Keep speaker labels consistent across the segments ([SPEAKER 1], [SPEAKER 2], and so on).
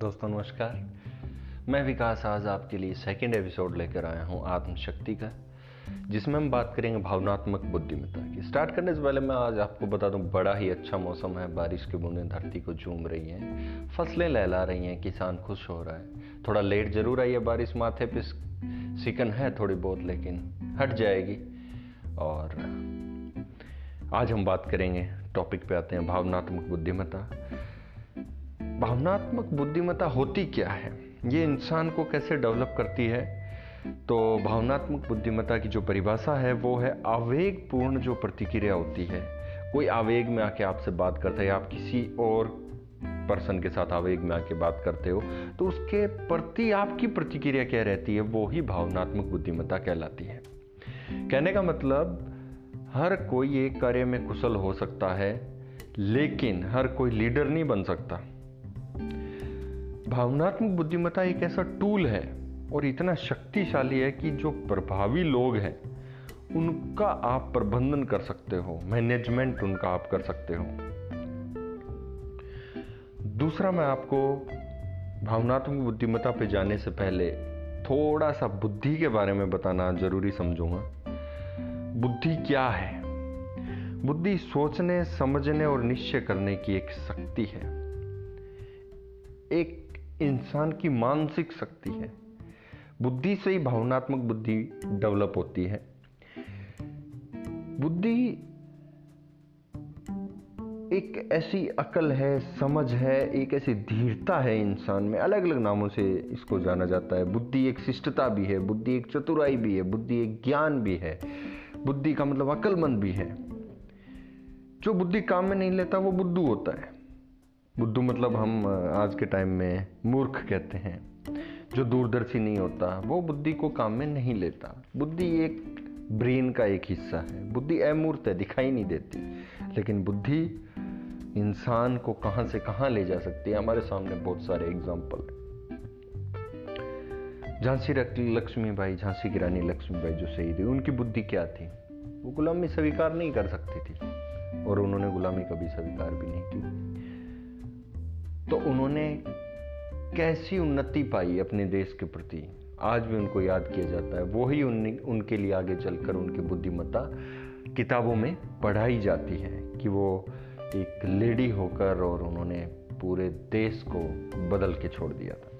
[SPEAKER 1] दोस्तों, नमस्कार। मैं विकास आज आपके लिए सेकंड एपिसोड लेकर आया हूँ, आत्मशक्ति का, जिसमें हम बात करेंगे भावनात्मक बुद्धिमत्ता की। स्टार्ट करने से पहले मैं आज आपको बता दूँ, बड़ा ही अच्छा मौसम है। बारिश की बूंदें धरती को झूम रही हैं। फ़सलें लहला रही हैं, किसान खुश हो रहा है। थोड़ा लेट ज़रूर आई है बारिश माथे पे सिकन है थोड़ी बहुत, लेकिन हट जाएगी। और आज हम बात करेंगे टॉपिक पे आते हैं, भावनात्मक बुद्धिमत्ता। भावनात्मक बुद्धिमत्ता होती क्या है? ये इंसान को कैसे डेवलप करती है? तो भावनात्मक बुद्धिमत्ता की जो परिभाषा है, वो है आवेगपूर्ण जो प्रतिक्रिया होती है। कोई आवेग में आके आपसे बात करता है आप किसी और पर्सन के साथ आवेग में आके बात करते हो तो उसके प्रति आपकी प्रतिक्रिया क्या रहती है? वो ही भावनात्मक बुद्धिमत्ता कहलाती है। कहने का मतलब हर कोई एक कार्य में कुशल हो सकता है, लेकिन हर कोई लीडर नहीं बन सकता। भावनात्मक बुद्धिमत्ता एक ऐसा टूल है और इतना शक्तिशाली है कि जो प्रभावी लोग हैं, उनका आप प्रबंधन कर सकते हो मैनेजमेंट उनका आप कर सकते हो। दूसरा मैं आपको भावनात्मक बुद्धिमत्ता पे जाने से पहले थोड़ा सा बुद्धि के बारे में बताना ज़रूरी समझूँगा। बुद्धि क्या है? बुद्धि सोचने, समझने और निश्चय करने की एक शक्ति है। एक इंसान की मानसिक शक्ति है। बुद्धि से ही भावनात्मक बुद्धि डेवलप होती है। बुद्धि एक ऐसी अकल है, समझ है, एक ऐसी धीरता है इंसान में। अलग अलग नामों से इसको जाना जाता है। बुद्धि एक शिष्टता भी है, बुद्धि एक चतुराई भी है, बुद्धि एक ज्ञान भी है। बुद्धि का मतलब अकलमंद भी है। जो बुद्धि काम में नहीं लेता, वो बुद्धू होता है। बुद्धू मतलब हम आज के टाइम में मूर्ख कहते हैं। जो दूरदर्शी नहीं होता, वो बुद्धि को काम में नहीं लेता। बुद्धि एक ब्रेन का एक हिस्सा है। बुद्धि अमूर्त है, दिखाई नहीं देती। लेकिन बुद्धि इंसान को कहाँ से कहाँ ले जा सकती है? हमारे सामने बहुत सारे एग्ज़ाम्पल झांसी लक्ष्मीबाई झांसी की रानी लक्ष्मीबाई जो शहीद हुई, उनकी बुद्धि क्या थी? वो गुलामी स्वीकार नहीं कर सकती थी। और उन्होंने गुलामी कभी स्वीकार भी नहीं की तो उन्होंने कैसी उन्नति पाई अपने देश के प्रति? आज भी उनको याद किया जाता है। वही उन, उनके लिए आगे चलकर उनकी बुद्धिमत्ता किताबों में पढ़ाई जाती है कि वो एक लेडी होकर और उन्होंने पूरे देश को बदल के छोड़ दिया था।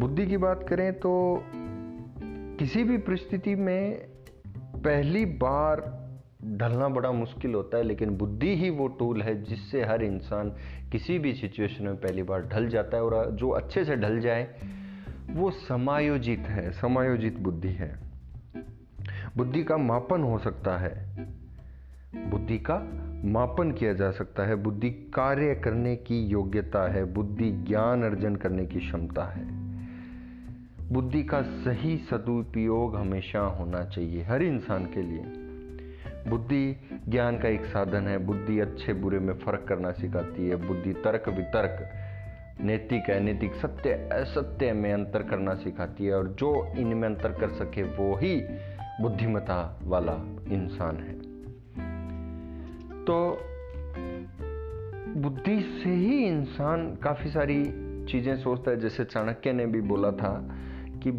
[SPEAKER 1] बुद्धि की बात करें तो किसी भी परिस्थिति में पहली बार ढलना बड़ा मुश्किल होता है, लेकिन बुद्धि ही वो टूल है जिससे हर इंसान किसी भी सिचुएशन में पहली बार ढल जाता है और जो अच्छे से ढल जाए, वो समायोजित है, समायोजित बुद्धि है। बुद्धि का मापन हो सकता है। बुद्धि का मापन किया जा सकता है। बुद्धि कार्य करने की योग्यता है। बुद्धि ज्ञान अर्जन करने की क्षमता है। बुद्धि का सही सदुपयोग हमेशा होना चाहिए, हर इंसान के लिए। बुद्धि ज्ञान का एक साधन है। बुद्धि अच्छे बुरे में फ़र्क करना सिखाती है। बुद्धि तर्क वितर्क, नैतिक, अनैतिक, सत्य, असत्य में अंतर करना सिखाती है। और जो इनमें अंतर कर सके, वो ही बुद्धिमता वाला इंसान है। तो बुद्धि से ही इंसान काफ़ी सारी चीज़ें सोचता है। जैसे चाणक्य ने भी बोला था कि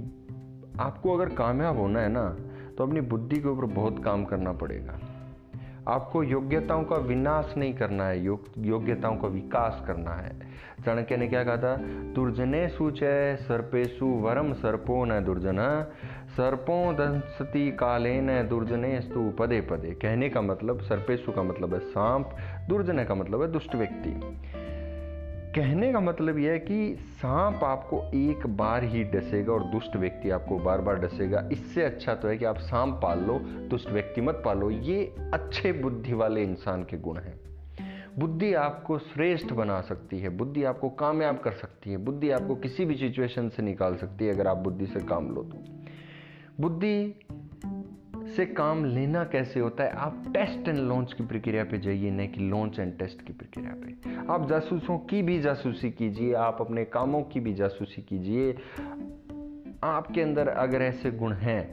[SPEAKER 1] आपको अगर कामयाब होना है ना तो अपनी बुद्धि के ऊपर बहुत काम करना पड़ेगा। आपको योग्यताओं का विनाश नहीं करना है, योग, योग्यताओं का विकास करना है। चाणक्य ने क्या कहा था? दुर्जने सुचय सर्पेशु वरम सर्पो न दुर्जन, सर्पो दंसती काले न दुर्जने स्तु पदे पदे। कहने का मतलब सर्पेशु का मतलब है सांप, दुर्जने का मतलब है दुष्ट व्यक्ति। कहने का मतलब यह है कि सांप आपको एक बार ही डसेगा और दुष्ट व्यक्ति आपको बार बार डसेगा। इससे अच्छा तो है कि आप सांप पाल लो, दुष्ट व्यक्ति मत पालो ये अच्छे बुद्धि वाले इंसान के गुण हैं। बुद्धि आपको श्रेष्ठ बना सकती है, बुद्धि आपको कामयाब कर सकती है, बुद्धि आपको किसी भी सिचुएशन से निकाल सकती है, अगर आप बुद्धि से काम लो तो। बुद्धि से काम लेना कैसे होता है? आप टेस्ट एंड लॉन्च की प्रक्रिया पे जाइए नहीं कि लॉन्च एंड टेस्ट की प्रक्रिया पे। आप जासूसों की भी जासूसी कीजिए, आप अपने कामों की भी जासूसी कीजिए। आपके अंदर अगर ऐसे गुण हैं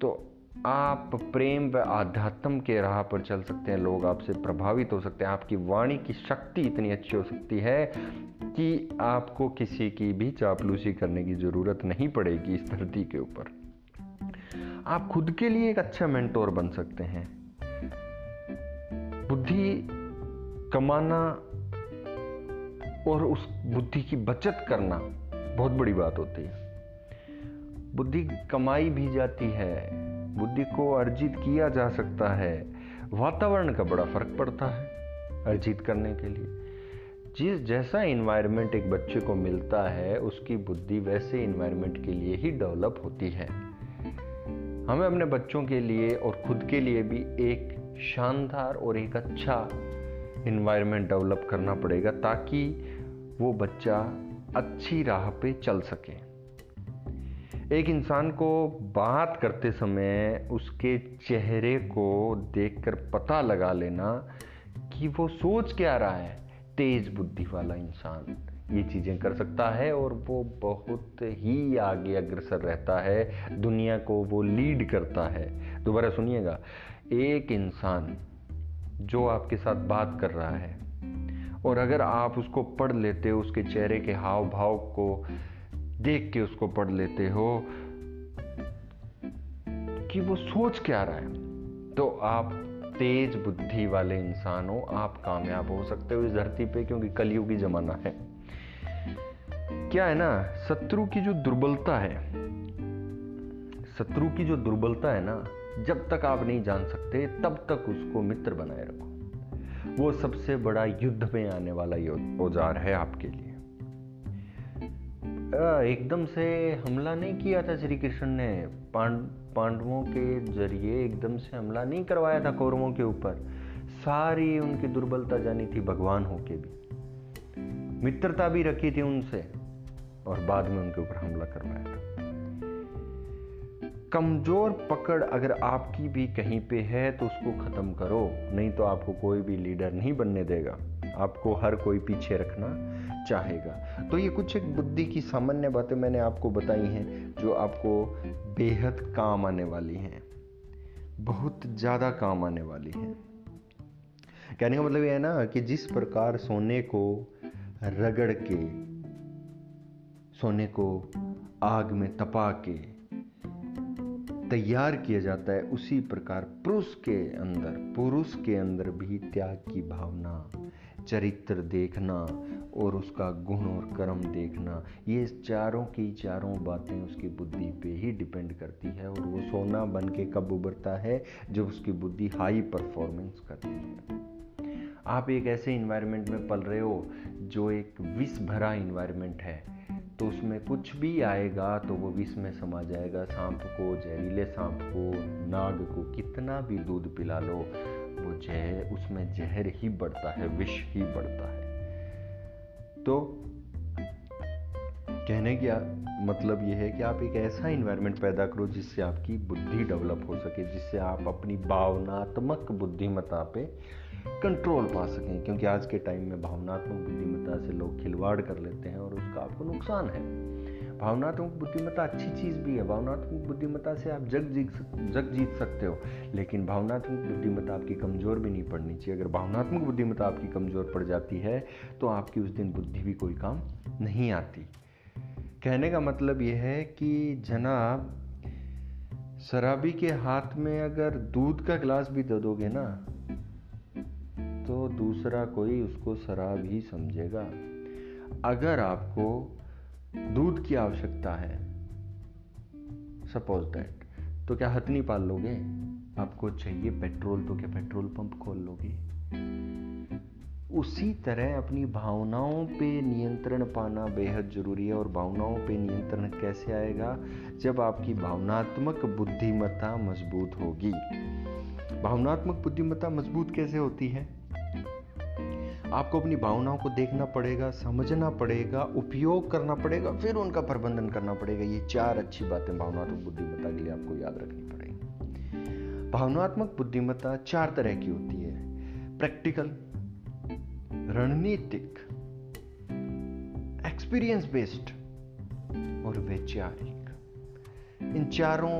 [SPEAKER 1] तो आप प्रेम व आध्यात्म के राह पर चल सकते हैं, लोग आपसे प्रभावित हो सकते हैं। आपकी वाणी की शक्ति इतनी अच्छी हो सकती है कि आपको किसी की भी चापलूसी करने की ज़रूरत नहीं पड़ेगी इस धरती के ऊपर। आप खुद के लिए एक अच्छा मेंटोर बन सकते हैं। बुद्धि कमाना और उस बुद्धि की बचत करना बहुत बड़ी बात होती है। बुद्धि कमाई भी जाती है, बुद्धि को अर्जित किया जा सकता है। वातावरण का बड़ा फ़र्क पड़ता है अर्जित करने के लिए। जिस जैसा इन्वायरमेंट एक बच्चे को मिलता है, उसकी बुद्धि वैसे इन्वायरमेंट के लिए ही डेवलप होती है। हमें अपने बच्चों के लिए और खुद के लिए भी एक शानदार और एक अच्छा इन्वायरमेंट डेवलप करना पड़ेगा ताकि वो बच्चा अच्छी राह पे चल सके। एक इंसान को बात करते समय उसके चेहरे को देखकर पता लगा लेना कि वो सोच क्या रहा है, तेज बुद्धि वाला इंसान। ये चीज़ें कर सकता है और वो बहुत ही आगे अग्रसर रहता है, दुनिया को वो लीड करता है। दोबारा सुनिएगा। एक इंसान जो आपके साथ बात कर रहा है और अगर आप उसको पढ़ लेते हो, उसके चेहरे के हाव भाव को देख के उसको पढ़ लेते हो कि वो सोच क्या रहा है तो आप तेज बुद्धि वाले इंसान हो, आप कामयाब हो सकते हो इस धरती पे, क्योंकि कलयुगी जमाना है। क्या है ना, शत्रु की जो दुर्बलता है, शत्रु की जो दुर्बलता है ना, जब तक आप नहीं जान सकते, तब तक उसको मित्र बनाए रखो। वो सबसे बड़ा युद्ध में आने वाला औज़ार है आपके लिए। एकदम से हमला नहीं किया था श्री कृष्ण ने। पांड, पांडवों के ज़रिए एकदम से हमला नहीं करवाया था कौरवों के ऊपर। सारी उनकी दुर्बलता जानी थी भगवान होके भी। मित्रता भी रखी थी उनसे। और बाद में उनके ऊपर हमला करवाया कमज़ोर पकड़ अगर आपकी भी कहीं पे है तो उसको ख़त्म करो, नहीं तो आपको कोई भी लीडर नहीं बनने देगा। आपको हर कोई पीछे रखना चाहेगा। तो ये कुछ एक बुद्धि की सामान्य बातें मैंने आपको बताई हैं, जो आपको बेहद काम आने वाली हैं। बहुत ज़्यादा काम आने वाली हैं। कहने का मतलब ये है ना कि जिस प्रकार सोने को रगड़ के सोने को आग में तपा के तैयार किया जाता है, उसी प्रकार पुरुष के अंदर, पुरुष के अंदर भी त्याग की भावना, चरित्र देखना और उसका गुण और कर्म देखना, ये चारों की चारों बातें उसकी बुद्धि पे ही डिपेंड करती है और वो सोना बन के कब उभरता है, जब उसकी बुद्धि हाई परफॉर्मेंस करती है। आप एक ऐसे इन्वायरमेंट में पल रहे हो, जो एक विष भरा इन्वायरमेंट है तो उसमें कुछ भी आएगा तो वो विष में समा जाएगा। सांप को, जहरीले सांप को, नाग को कितना भी दूध पिला लो, वो जहर उसमें जहर ही बढ़ता है, विष ही बढ़ता है। तो कहने का मतलब ये है कि आप एक ऐसा इन्वायरमेंट पैदा करो जिससे आपकी बुद्धि डेवलप हो सके, जिससे आप अपनी भावनात्मक बुद्धिमत्ता पे कंट्रोल पा सकें, क्योंकि आज के टाइम में भावनात्मक बुद्धिमत्ता से लोग खिलवाड़ कर लेते हैं और उसका आपको नुकसान है। भावनात्मक बुद्धिमत्ता अच्छी चीज़ भी है। भावनात्मक बुद्धिमत्ता से आप जग जीत जग जीत सकते हो, लेकिन भावनात्मक बुद्धिमत्ता आपकी कमज़ोर भी नहीं पड़नी चाहिए। अगर भावनात्मक बुद्धिमत्ता आपकी कमज़ोर पड़ जाती है तो आपकी उस दिन बुद्धि भी कोई काम नहीं आती। कहने का मतलब यह है कि जनाब, शराबी के हाथ में अगर दूध का गिलास भी दे दोगे ना तो दूसरा कोई उसको शराब ही समझेगा। अगर आपको दूध की आवश्यकता है सपोज़ दैट तो क्या हथनी पाल लोगे? आपको चाहिए पेट्रोल तो क्या पेट्रोल पंप खोल लोगे? उसी तरह अपनी भावनाओं पे नियंत्रण पाना बेहद ज़रूरी है, और भावनाओं पे नियंत्रण कैसे आएगा? जब आपकी भावनात्मक बुद्धिमत्ता मज़बूत होगी। भावनात्मक बुद्धिमत्ता मज़बूत कैसे होती है? आपको अपनी भावनाओं को देखना पड़ेगा, समझना पड़ेगा, उपयोग करना पड़ेगा, फिर उनका प्रबंधन करना पड़ेगा। ये चार अच्छी बातें भावनात्मक बुद्धिमत्ता के लिए आपको याद रखनी पड़ेगी। भावनात्मक बुद्धिमत्ता चार तरह की होती है। प्रैक्टिकल, रणनीतिक एक्सपीरियंस बेस्ड और वैचारिक। इन चारों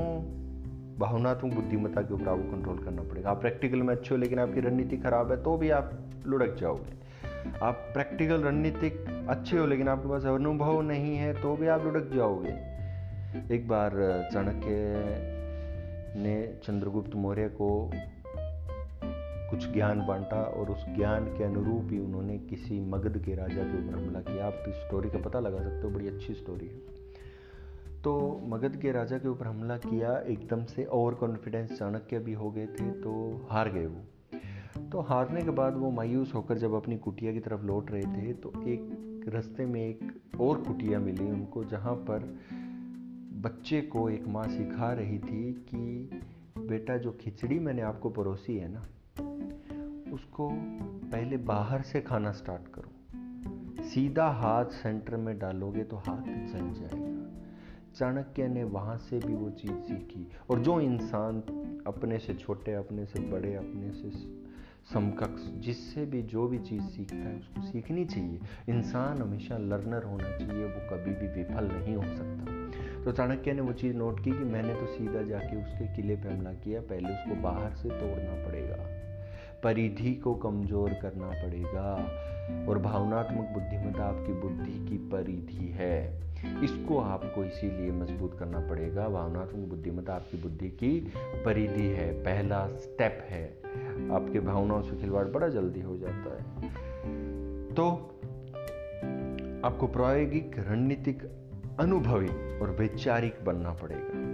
[SPEAKER 1] भावनात्मक बुद्धिमत्ता के ऊपर आपको कंट्रोल करना पड़ेगा। आप प्रैक्टिकल में अच्छे हो लेकिन आपकी रणनीति खराब है तो भी आप लुढ़क जाओगे। आप प्रैक्टिकल रणनीतिक अच्छे हो, लेकिन आपके पास अनुभव नहीं है तो भी आप लुढ़क जाओगे। एक बार चाणक्य ने चंद्रगुप्त मौर्य को कुछ ज्ञान बांटा और उस ज्ञान के अनुरूप ही उन्होंने किसी मगध के राजा के ऊपर हमला किया। आप इस स्टोरी का पता लगा सकते हो, बड़ी अच्छी स्टोरी है। तो मगध के राजा के ऊपर हमला किया, एकदम से ओवर कॉन्फिडेंस चाणक्य भी हो गए थे तो हार गए वो। तो हारने के बाद वो मायूस होकर जब अपनी कुटिया की तरफ़ लौट रहे थे तो एक रास्ते में एक और कुटिया मिली उनको, जहाँ पर बच्चे को एक माँ सिखा रही थी कि बेटा जो खिचड़ी मैंने आपको परोसी है ना, उसको पहले बाहर से खाना स्टार्ट करो। सीधा हाथ सेंटर में डालोगे तो हाथ जल जाएगा। चाणक्य ने वहाँ से भी वो चीज़ सीखी। और जो इंसान अपने से छोटे, अपने से बड़े, अपने से समकक्ष, जिससे भी जो भी चीज़ सीखता है उसको सीखनी चाहिए। इंसान हमेशा लर्नर होना चाहिए, वो कभी भी विफल नहीं हो सकता। तो चाणक्य ने वो चीज़ नोट की कि मैंने तो सीधा जाके उसके किले पे हमला किया, पहले उसको बाहर से तोड़ना पड़ेगा। परिधि को कमज़ोर करना पड़ेगा। और भावनात्मक बुद्धिमत्ता आपकी बुद्धि की परिधि है। इसको आपको इसीलिए मज़बूत करना पड़ेगा। भावनात्मक बुद्धिमत्ता आपकी बुद्धि की परिधि है, पहला स्टेप है। आपके भावनाओं से खिलवाड़ बड़ा जल्दी हो जाता है। तो आपको प्रायोगिक, रणनीतिक, अनुभवी और वैचारिक बनना पड़ेगा।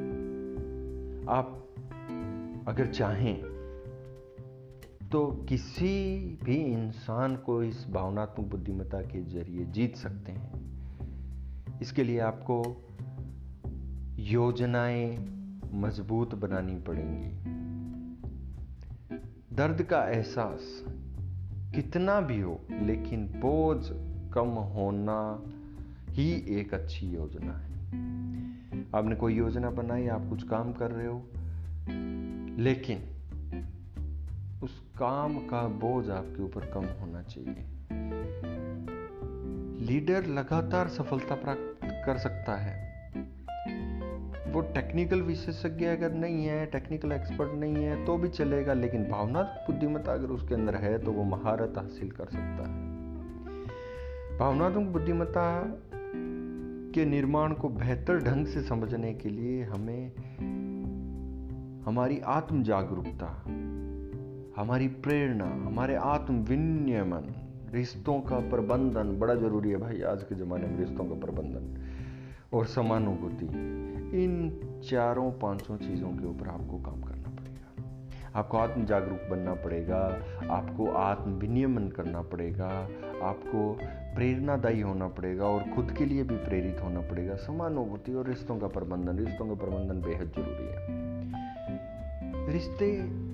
[SPEAKER 1] आप अगर चाहें तो किसी भी इंसान को इस भावनात्मक बुद्धिमत्ता के ज़रिए जीत सकते हैं। इसके लिए आपको योजनाएँ मज़बूत बनानी पड़ेंगी। दर्द का एहसास कितना भी हो, लेकिन बोझ कम होना ही एक अच्छी योजना है। आपने कोई योजना बनाई, आप कुछ काम कर रहे हो, लेकिन उस काम का बोझ आपके ऊपर कम होना चाहिए। लीडर लगातार सफलता प्राप्त कर सकता है। वो टेक्निकल विशेषज्ञ अगर नहीं है टेक्निकल एक्सपर्ट नहीं है तो भी चलेगा, लेकिन भावनात्मक बुद्धिमत्ता अगर उसके अंदर है तो वो महारत हासिल कर सकता है। भावनात्मक बुद्धिमत्ता के निर्माण को बेहतर ढंग से समझने के लिए हमें हमारी आत्म जागरूकता हमारी प्रेरणा, हमारे आत्म विनियमन रिश्तों का प्रबंधन बड़ा ज़रूरी है भाई आज के ज़माने में, रिश्तों का प्रबंधन। और समानुभूति इन चारों पाँचों चीज़ों के ऊपर आपको काम करना पड़ेगा। आपको आत्म जागरूक बनना पड़ेगा, आपको आत्म विनियमन करना पड़ेगा, आपको प्रेरणादायी होना पड़ेगा और खुद के लिए भी प्रेरित होना पड़ेगा। समानुभूति और रिश्तों का प्रबंधन। रिश्तों का प्रबंधन बेहद ज़रूरी है। रिश्ते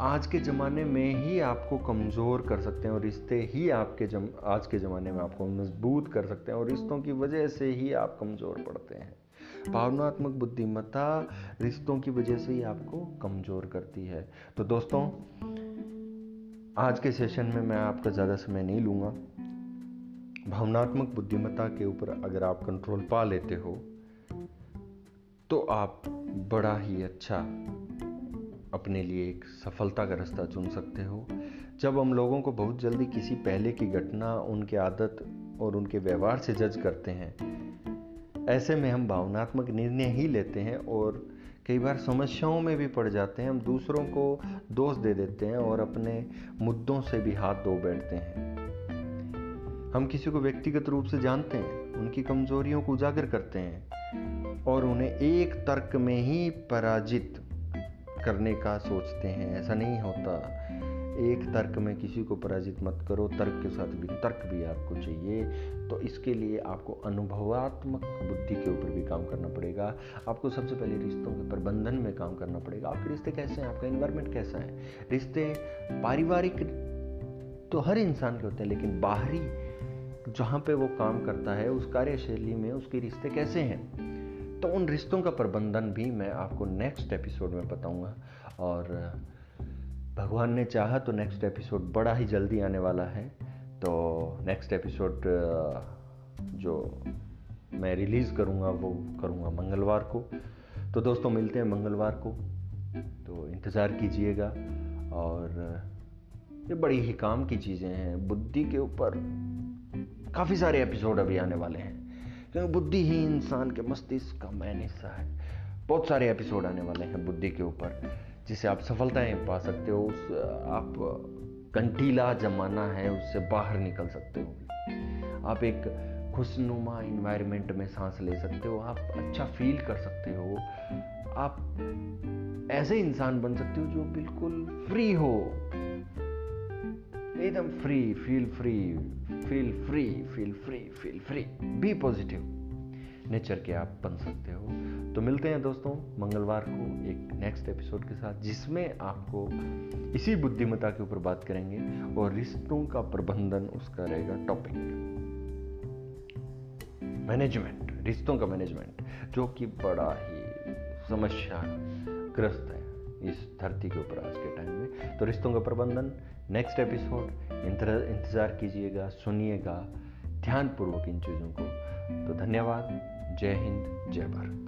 [SPEAKER 1] आज के ज़माने में ही आपको कमज़ोर कर सकते हैं और रिश्ते ही आपके जम, आज के ज़माने में आपको मज़बूत कर सकते हैं और रिश्तों की वजह से ही आप कमज़ोर पड़ते हैं। भावनात्मक बुद्धिमत्ता रिश्तों की वजह से ही आपको कमज़ोर करती है। तो दोस्तों, आज के सेशन में मैं आपका ज़्यादा समय नहीं लूँगा। भावनात्मक बुद्धिमत्ता के ऊपर अगर आप कंट्रोल पा लेते हो तो आप बड़ा ही अच्छा अपने लिए एक सफलता का रास्ता चुन सकते हो। जब हम लोगों को बहुत जल्दी किसी पहले की घटना, उनके आदत और उनके व्यवहार से जज करते हैं, ऐसे में हम भावनात्मक निर्णय ही लेते हैं और कई बार समस्याओं में भी पड़ जाते हैं। हम दूसरों को दोष दे देते हैं और अपने मुद्दों से भी हाथ धो बैठते हैं। हम किसी को व्यक्तिगत रूप से जानते हैं, उनकी कमजोरियों को उजागर करते हैं और उन्हें एक तर्क में ही पराजित करने का सोचते हैं, ऐसा नहीं होता। एक तर्क में किसी को पराजित मत करो, तर्क के साथ भी, तर्क भी आपको चाहिए। तो इसके लिए आपको अनुभवात्मक बुद्धि के ऊपर भी काम करना पड़ेगा। आपको सबसे पहले रिश्तों के प्रबंधन में काम करना पड़ेगा। आपके रिश्ते कैसे हैं? आपका इन्वायरमेंट कैसा है? रिश्ते पारिवारिक तो हर इंसान के होते हैं, लेकिन बाहरी जहाँ पे वो काम करता है, उस कार्यशैली में उसके रिश्ते कैसे हैं? तो उन रिश्तों का प्रबंधन भी मैं आपको नेक्स्ट एपिसोड में बताऊँगा। और, भगवान ने चाहा तो नेक्स्ट एपिसोड बड़ा ही जल्दी आने वाला है। तो नेक्स्ट एपिसोड जो मैं रिलीज़ करूँगा, वो करूँगा मंगलवार को। तो दोस्तों, मिलते हैं मंगलवार को। तो इंतज़ार कीजिएगा। और, ये बड़ी ही काम की चीज़ें हैं। बुद्धि के ऊपर काफ़ी सारे एपिसोड अभी आने वाले हैं। क्योंकि बुद्धि ही इंसान के मस्तिष्क का मैन हिस्सा है। बहुत सारे एपिसोड आने वाले हैं बुद्धि के ऊपर, जिसे आप सफलताएँ पा सकते हो, उस, आप कंटीला जमाना है, उससे बाहर निकल सकते हो। आप एक खुशनुमा इन्वायरमेंट में सांस ले सकते हो, आप अच्छा फील कर सकते हो। आप ऐसे इंसान बन सकते हो जो बिल्कुल फ्री हो। एकदम free feel free feel free feel free feel free be positive nature के आप बन सकते हो। तो मिलते हैं दोस्तों, मंगलवार को एक नेक्स्ट एपिसोड के साथ, जिसमें आपको इसी बुद्धिमत्ता के ऊपर बात करेंगे और रिश्तों का प्रबंधन उसका रहेगा टॉपिक मैनेजमेंट रिश्तों का मैनेजमेंट जो कि बड़ा ही समस्या ग्रस्त है इस धरती के ऊपर आज के टाइम में। तो रिश्तों का प्रबंधन नेक्स्ट एपिसोड इंतज़ार कीजिएगा, सुनिएगा, ध्यानपूर्वक इन चीज़ों को। तो धन्यवाद। जय हिंद, जय भारत।